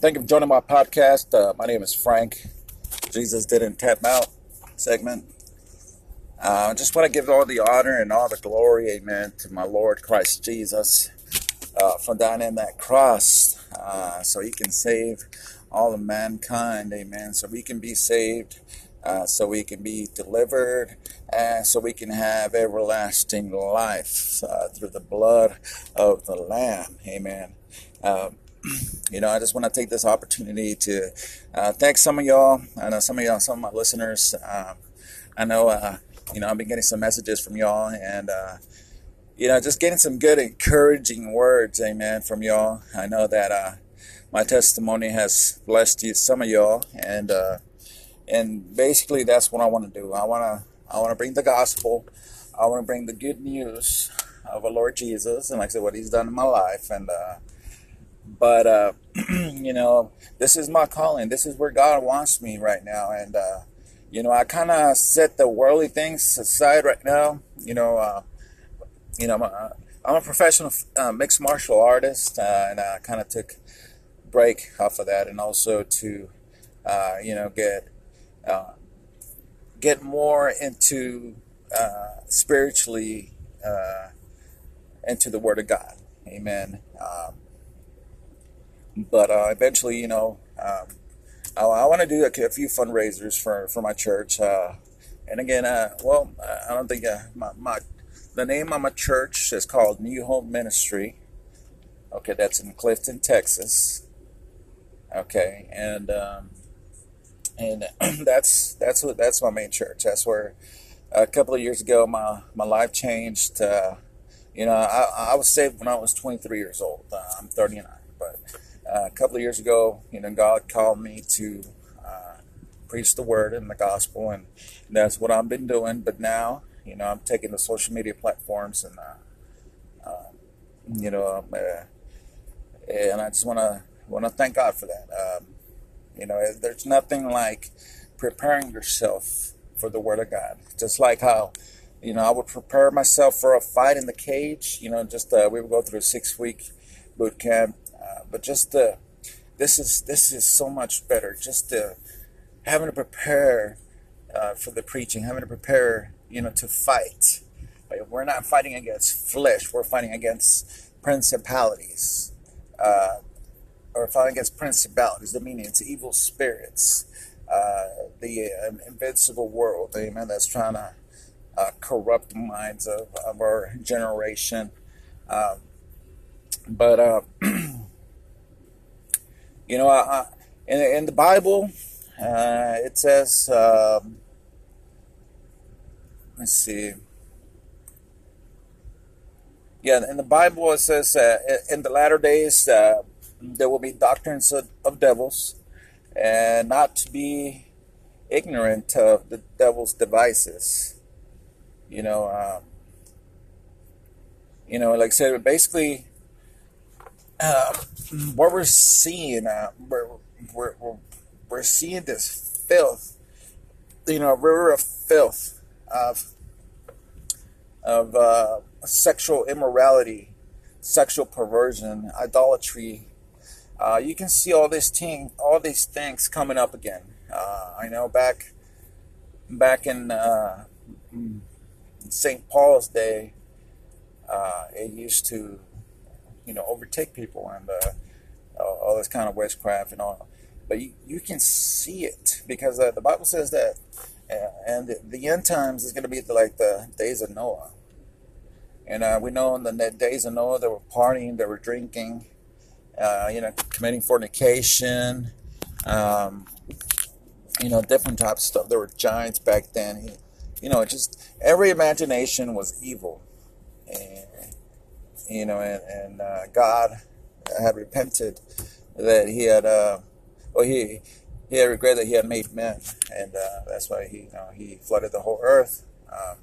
thank you for joining my podcast. Uh, my name is Frank. Jesus didn't tap out segment. Uh, I just want to give all the honor and all the glory, amen, to my Lord Christ Jesus uh, for dying on that cross uh, so he can save all of mankind, amen. So we can be saved, uh, so we can be delivered, and so we can have everlasting life uh, through the blood of the Lamb, amen. Um, you know, I just want to take this opportunity to uh, thank some of y'all. I know some of y'all, some of my listeners. Um, I know, uh, you know, I've been getting some messages from y'all, and uh, you know, just getting some good, encouraging words, amen, from y'all. I know that uh, my testimony has blessed you, some of y'all, and uh, and basically that's what I want to do. I want to I want to bring the gospel. I want to bring the good news of our Lord Jesus, and like I said, what He's done in my life, and uh, but uh, you know, this is my calling. This is where God wants me right now, and uh, you know, I kind of set the worldly things aside right now. You know, uh, you know, I'm a, I'm a professional uh, mixed martial artist, uh, and I kind of took break off of that, and also to uh, you know get get more into spiritually into the Word of God. Amen. Um, but uh, eventually, you know, um, I, I want to do a, a, few fundraisers for, for my church. Uh, and again, uh, well, I don't think uh, my, my the name of my church is called New Hope Ministry. Okay, that's in Clifton, Texas. Okay, and um, and that's that's what that's my main church. That's where a couple of years ago my my life changed. Uh, you know, I, I was saved when I was 23 years old. Uh, I'm 39, but uh, a couple of years ago, you know, God called me to uh, preach the word and the gospel, and that's what I've been doing. But now, you know, I'm taking the social media platforms, and uh, uh you know, um, uh, and I just want to want to thank God for that. Um, you know, there's nothing like preparing yourself for the Word of God. Just like how, you know, I would prepare myself for a fight in the cage. You know, just uh, we would go through a six week boot camp but just the this is this is so much better. Just the having to prepare uh, for the preaching, having to prepare, you know, to fight. Like, we're not fighting against flesh. We're fighting against principalities, uh, or fighting against principalities. The meaning it's evil spirits, uh, the uh, invincible world. Amen. That's trying to uh, corrupt minds of, of our generation. Um, but uh, You know, I, I, in, in the Bible, uh, it says, um, let's see. Yeah, in the Bible, it says, uh, in the latter days, uh, there will be doctrines of, of devils, and not to be ignorant of the devil's devices. You know, um, you know, like I said, basically, uh, what we're seeing, uh, we're, we're, we're seeing this filth, you know, a river of filth of of uh, sexual immorality, sexual perversion, idolatry. Uh, you can see all this thing, all these things coming up again. Uh, I know back back in uh, St. Paul's day, uh, it used to you know overtake people and uh, all this kind of witchcraft and all. But you, you can see it because uh, the Bible says that, uh, and the, the, end times is going to be like the days of Noah. And uh, we know in the days of Noah, they were partying, they were drinking, uh, you know, committing fornication, um, you know, different types of stuff. There were giants back then. You know, just every imagination was evil. And you know, and, and uh, God had repented that he had, uh, well, he he had regretted that he had made men, and uh, that's why he you know, he flooded the whole earth. Um,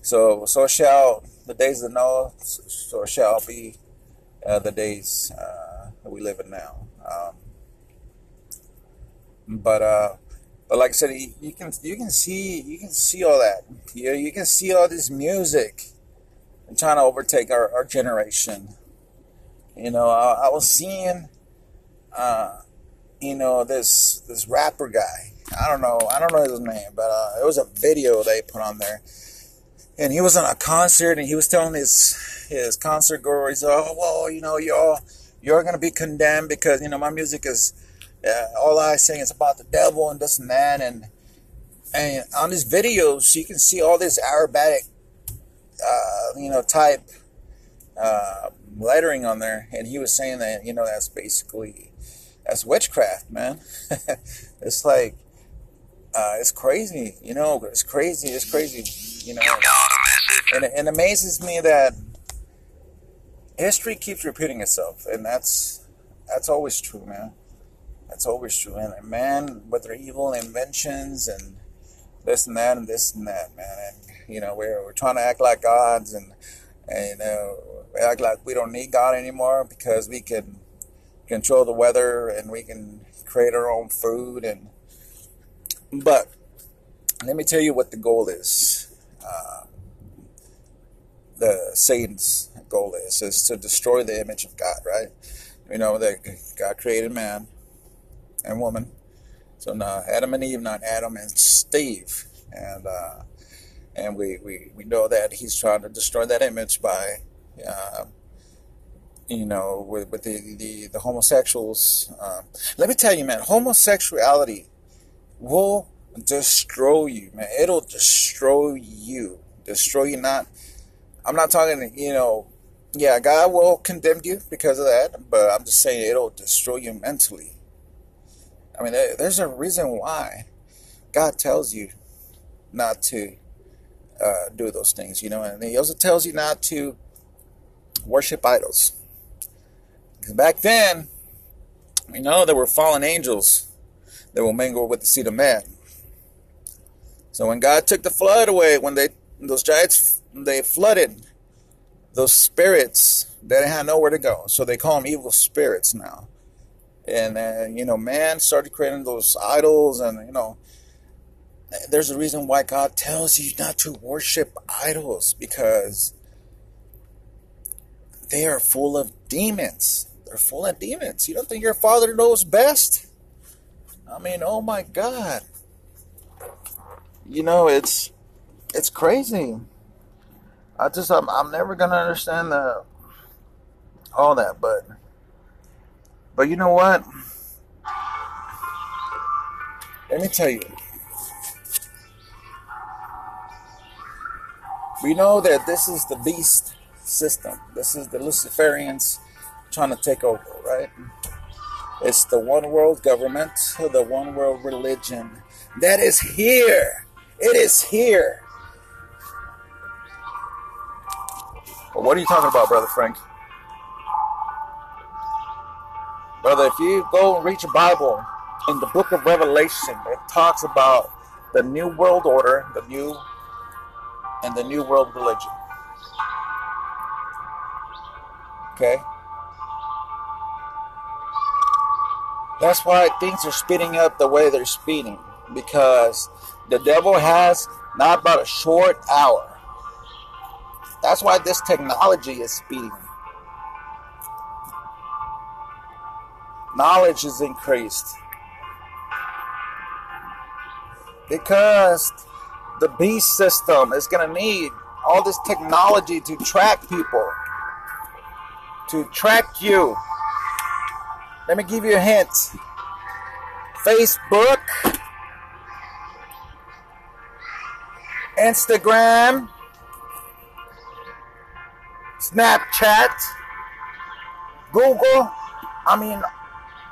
so so shall the days of Noah, so shall be uh, the days uh, that we live in now. Um, but uh, but like I said, you can you can see you can see all that. You you can see all this music and trying to overtake our, our generation. You know, I, I was seeing uh, you know, this this rapper guy. I don't know. I don't know his name, but uh, it was a video they put on there, and he was on a concert, and he was telling his his concert goers, "Oh, well, you know, y'all, you're gonna be condemned because you know my music is uh, all I sing is about the devil and this and that." And and on his videos, you can see all this Arabic, uh, you know, type uh, lettering on there, and he was saying that you know that's basically that's witchcraft, man. it's like uh, it's crazy, you know. It's crazy. It's crazy, you know. And it, it amazes me that history keeps repeating itself, and that's that's always true, man. That's always true. And man, with their evil inventions and this and that and this and that, man, and you know, we're we're trying to act like gods and and you know, act like we don't need God anymore because we can control the weather and we can create our own food and but let me tell you what the goal is. Uh, the satan's goal is is to destroy the image of god right? You know that god created man and woman. So now adam and eve not adam and steve. And uh, and we, we, we know that he's trying to destroy that image by uh, you know, with, with the, the, the homosexuals. Um, let me tell you, man, homosexuality will destroy you, man. It'll destroy you. Destroy you, not. I'm not talking, you know, yeah, God will condemn you because of that, but I'm just saying it'll destroy you mentally. I mean, there's a reason why God tells you not to uh, do those things, you know, and He also tells you not to worship idols. Because back then, we know there were fallen angels that will mingle with the seed of man. So when God took the flood away, when they those giants they flooded, those spirits they had nowhere to go. So they call them evil spirits now. And uh, you know, man started creating those idols, and you know, there's a reason why God tells you not to worship idols because they are full of demons. They're full of demons. You don't think your father knows best? I mean, oh my God. You know, it's it's crazy. I just I'm, I'm never gonna understand the all that, but but you know what? Let me tell you. We know that this is the beast system. This is the Luciferians trying to take over, right? It's the one world government, the one world religion that is here. It is here. Well, what are you talking about, Brother Frank? Brother, if you go and read your Bible in the book of Revelation, it talks about the new world order, the new and the new world religion. Okay? That's why things are speeding up the way they're speeding. Because the devil has not but a short hour. That's why this technology is speeding. Knowledge is increased. Because the beast system is going to need all this technology to track people to track you. Let me give you a hint. Facebook, Instagram, Snapchat, Google. I mean,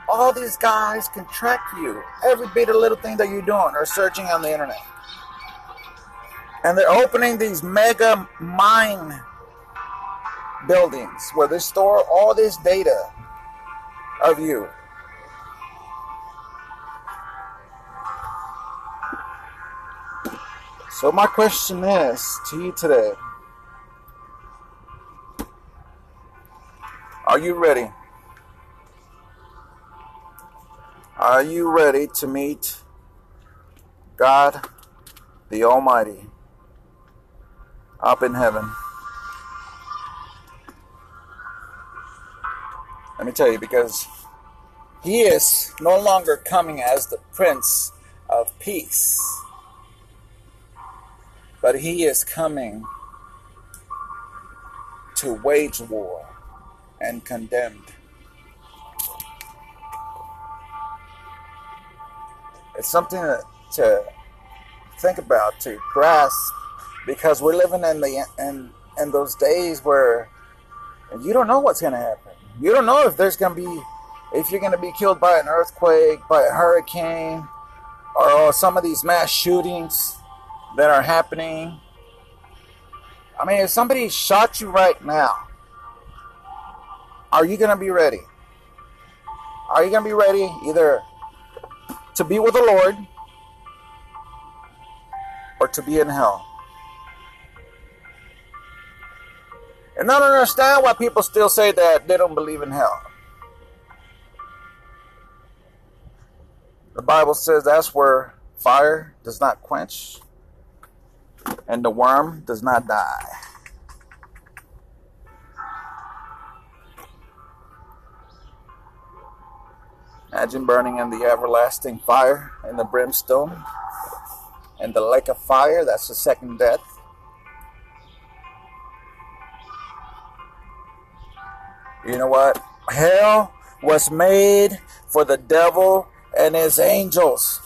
all these guys can track you. Every bit of little thing that you're doing or searching on the internet. And they're opening these mega mine buildings where they store all this data of you. So, my question is to you today Are you ready? Are you ready to meet God the Almighty up in heaven? Let me tell you, because He is no longer coming as the Prince of Peace, but he is coming to wage war and condemn. It's something to think about, to grasp, because we're living in the in in those days where you don't know what's going to happen. You don't know if there's going to be if you're going to be killed by an earthquake, by a hurricane, or some of these mass shootings that are happening. I mean, if somebody shot you right now, are you going to be ready? Are you going to be ready either to be with the Lord or to be in hell? And I don't understand why people still say that they don't believe in hell. The Bible says that's where fire does not quench and the worm does not die. Imagine burning in the everlasting fire in the brimstone and the lake of fire. That's the second death. You know what? Hell was made for the devil and his angels.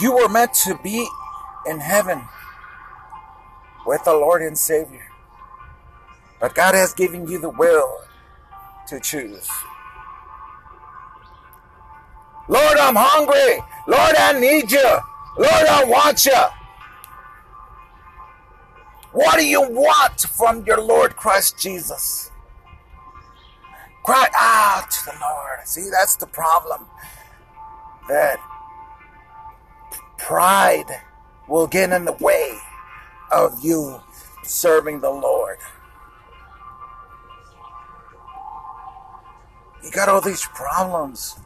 You were meant to be in heaven with the Lord and Savior. But God has given you the will to choose. Lord, I'm hungry. Lord, I need you. Lord, I want you. What do you want from your Lord Christ Jesus? Cry out to the Lord. See, that's the problem. That pride will get in the way of you serving the Lord. You got all these problems,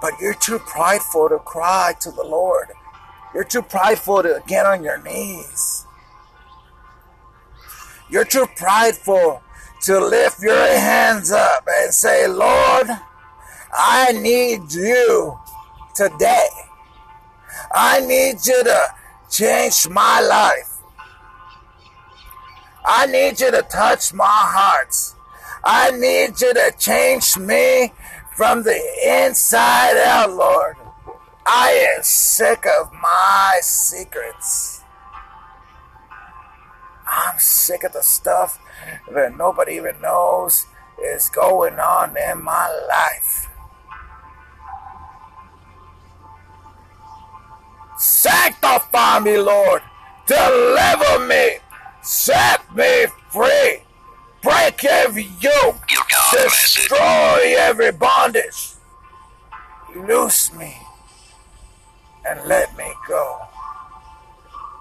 but you're too prideful to cry to the Lord. You're too prideful to get on your knees. You're too prideful to lift your hands up and say, Lord, I need you today. I need you to change my life. I need you to touch my heart. I need you to change me from the inside out, Lord. I am sick of my secrets. I'm sick of the stuff that nobody even knows is going on in my life. Sanctify me, Lord. Deliver me. Set me free. Break every yoke. Destroy every bondage. Loose me and let me go.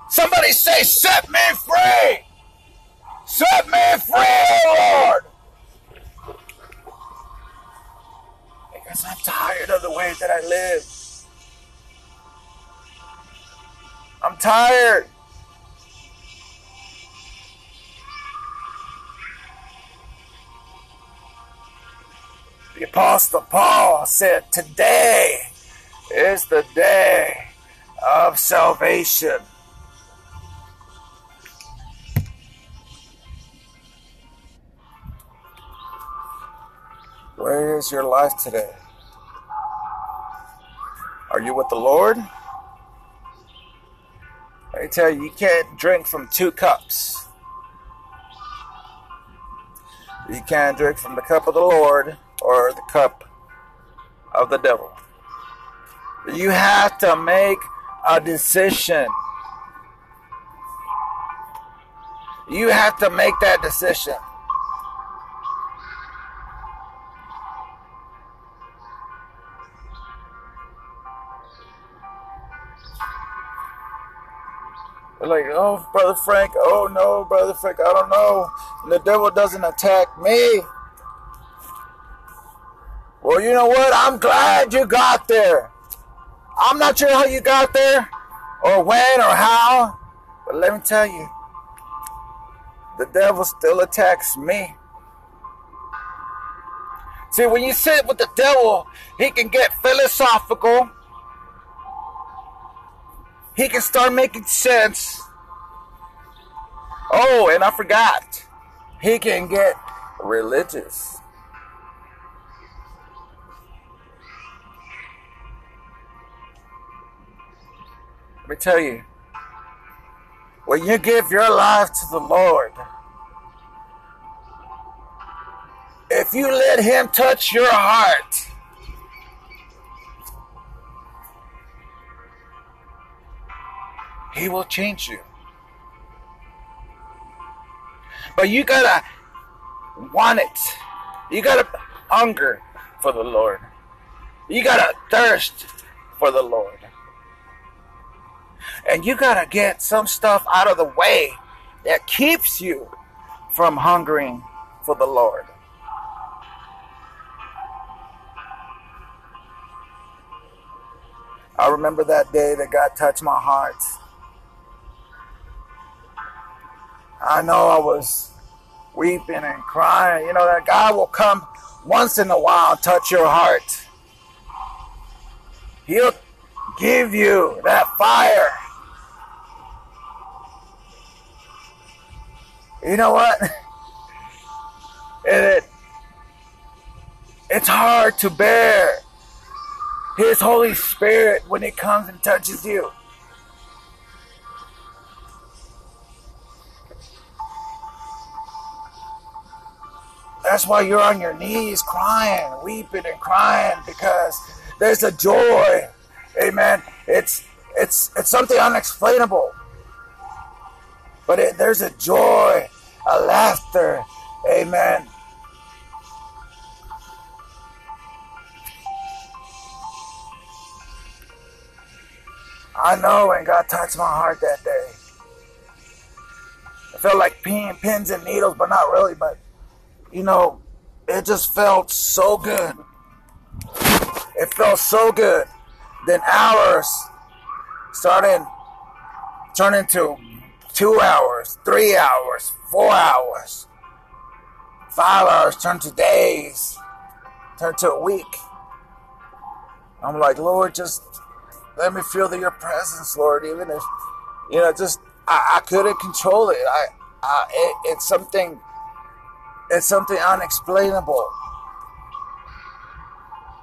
Somebody say, Set me free! Set me free, Lord! Because I'm tired of the way that I live. I'm tired. The Apostle Paul said, Today is the day of salvation. Where is your life today? Are you with the Lord? I tell you, you can't drink from two cups. You can't drink from the cup of the Lord or the cup of the devil. You have to make a decision. You have to make that decision. Like, oh, Brother Frank, oh no, Brother Frank, I don't know. The devil doesn't attack me. Well, you know what? I'm glad you got there. I'm not sure how you got there, or when, or how, but let me tell you, the devil still attacks me. See, when you sit with the devil, he can get philosophical. He can start making sense. Oh, and I forgot. He can get religious. Me tell you, when you give your life to the Lord, if you let Him touch your heart, He will change you. But you gotta want it. You gotta hunger for the Lord. You gotta thirst for the Lord. And you gotta get some stuff out of the way that keeps you from hungering for the Lord. I remember that day that God touched my heart. I know I was weeping and crying. You know, that God will come once in a while and touch your heart. He'll give you that fire. You know what? It, it's hard to bear His Holy Spirit when it comes and touches you. That's why you're on your knees crying, weeping and crying because there's a joy. Amen. It's it's it's something unexplainable. But it, there's a joy, a laughter. Amen. I know when God touched my heart that day. It felt like pin, pins and needles, but not really. But you know, it just felt so good. It felt so good. Then hours started turning to two hours, three hours, four hours, five hours turned to days, turned to a week. I'm like, Lord, just let me feel your presence, Lord. Even if, you know, just I, I couldn't control it. I, I it, it's something it's something unexplainable.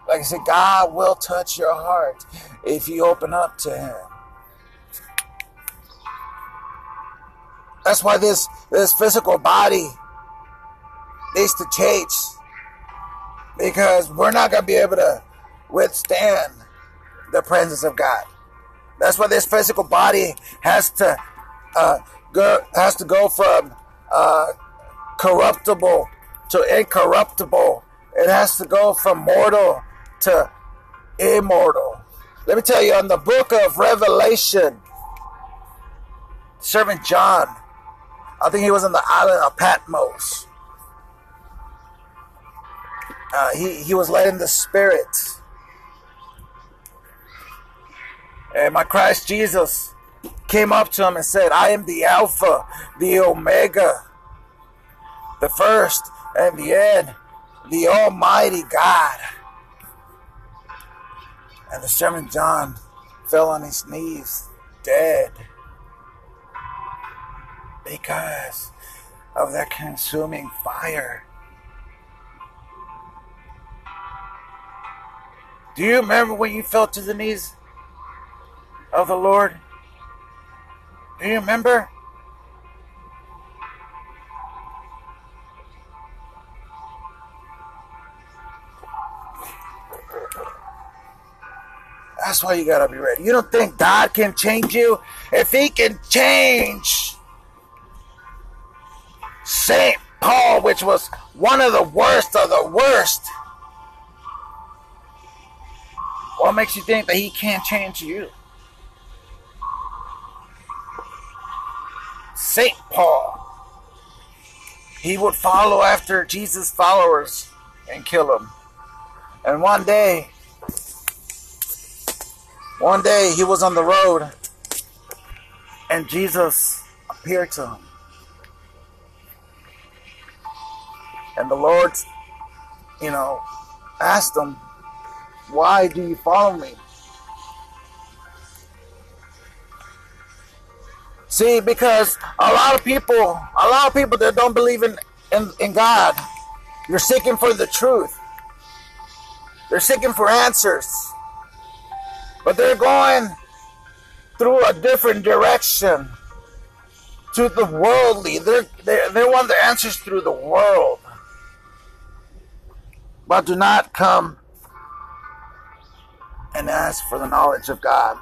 Like I said, God will touch your heart if you open up to Him. That's why this this physical body needs to change because we're not going to be able to withstand the presence of God. That's why this physical body has to uh, go has to go from uh, corruptible to incorruptible. It has to go from mortal to immortal. Let me tell you, on the book of Revelation, servant John, I think he was on the island of Patmos. Uh, he, he was led in the Spirit. And my Christ Jesus came up to him and said, I am the Alpha, the Omega, the first and the end, the Almighty God. And the servant John fell on his knees, dead, because of that consuming fire. Do you remember when you fell to the knees of the Lord? Do you remember? That's why you gotta be ready. You don't think God can change you? If He can change St. Paul, which was one of the worst of the worst, what makes you think that He can't change you? St. Paul, he would follow after Jesus' followers and kill them. And one day, one day he was on the road and Jesus appeared to him. And the Lord, you know, asked them, Why do you follow me? See, because a lot of people, a lot of people that don't believe in, in, in God, you're seeking for the truth. They're seeking for answers. But they're going through a different direction to the worldly. They're, they they want the answers through the world. But do not come and ask for the knowledge of God.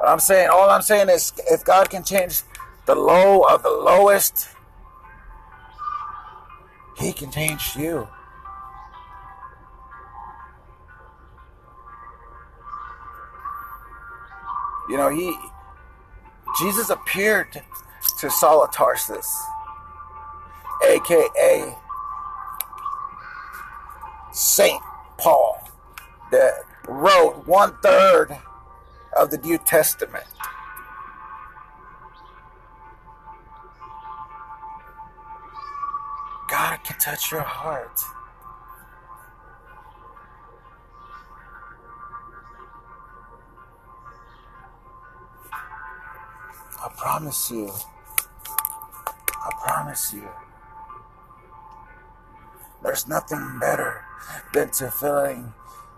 But I'm saying, all I'm saying is, if God can change the low of the lowest, He can change you. You know, He, Jesus appeared to Saul of Tarsus, aka Saint Paul, that wrote one third of the New Testament. God can touch your heart. I promise you. I promise you. There's nothing better than to feeling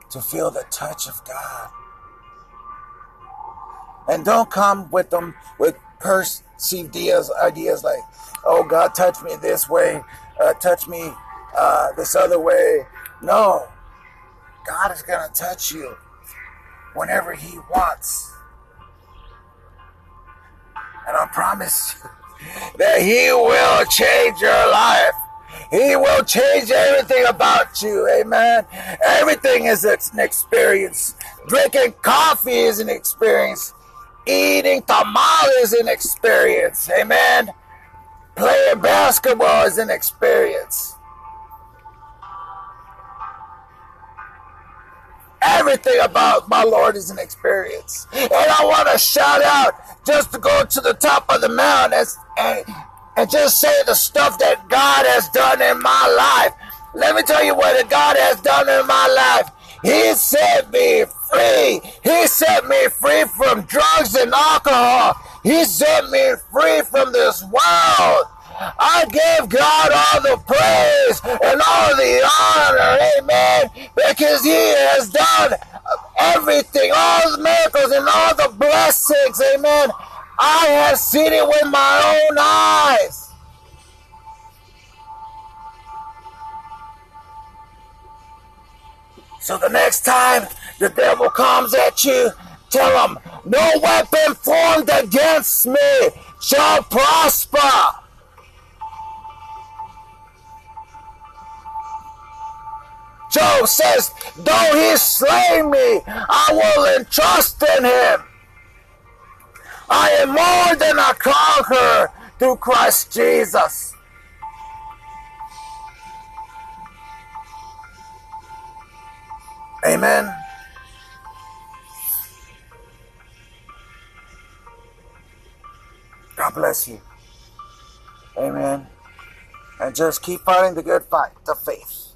to feel the touch of God. And don't come with them with perceived ideas, ideas like, oh, God, touch me this way, uh, touch me uh, this other way. No. God is going to touch you whenever He wants. And I promise you that He will change your life. He will change everything about you. Amen. Everything is an experience. Drinking coffee is an experience. Eating tamales is an experience. Amen. Playing basketball is an experience. Everything about my Lord is an experience. And I want to shout out just to go to the top of the mountain and, and just say the stuff that God has done in my life. Let me tell you what God has done in my life. He set me free. He set me free from drugs and alcohol. He set me free from this world. I give God all the praise and all the honor, amen, because He has done everything, all the miracles and all the blessings, amen. I have seen it with my own eyes. So the next time the devil comes at you, tell him, no weapon formed against me shall prosper. Job says, though he slay me, I will entrust in him. I am more than a conqueror through Christ Jesus. Amen. God bless you. Amen. And just keep fighting the good fight, the faith.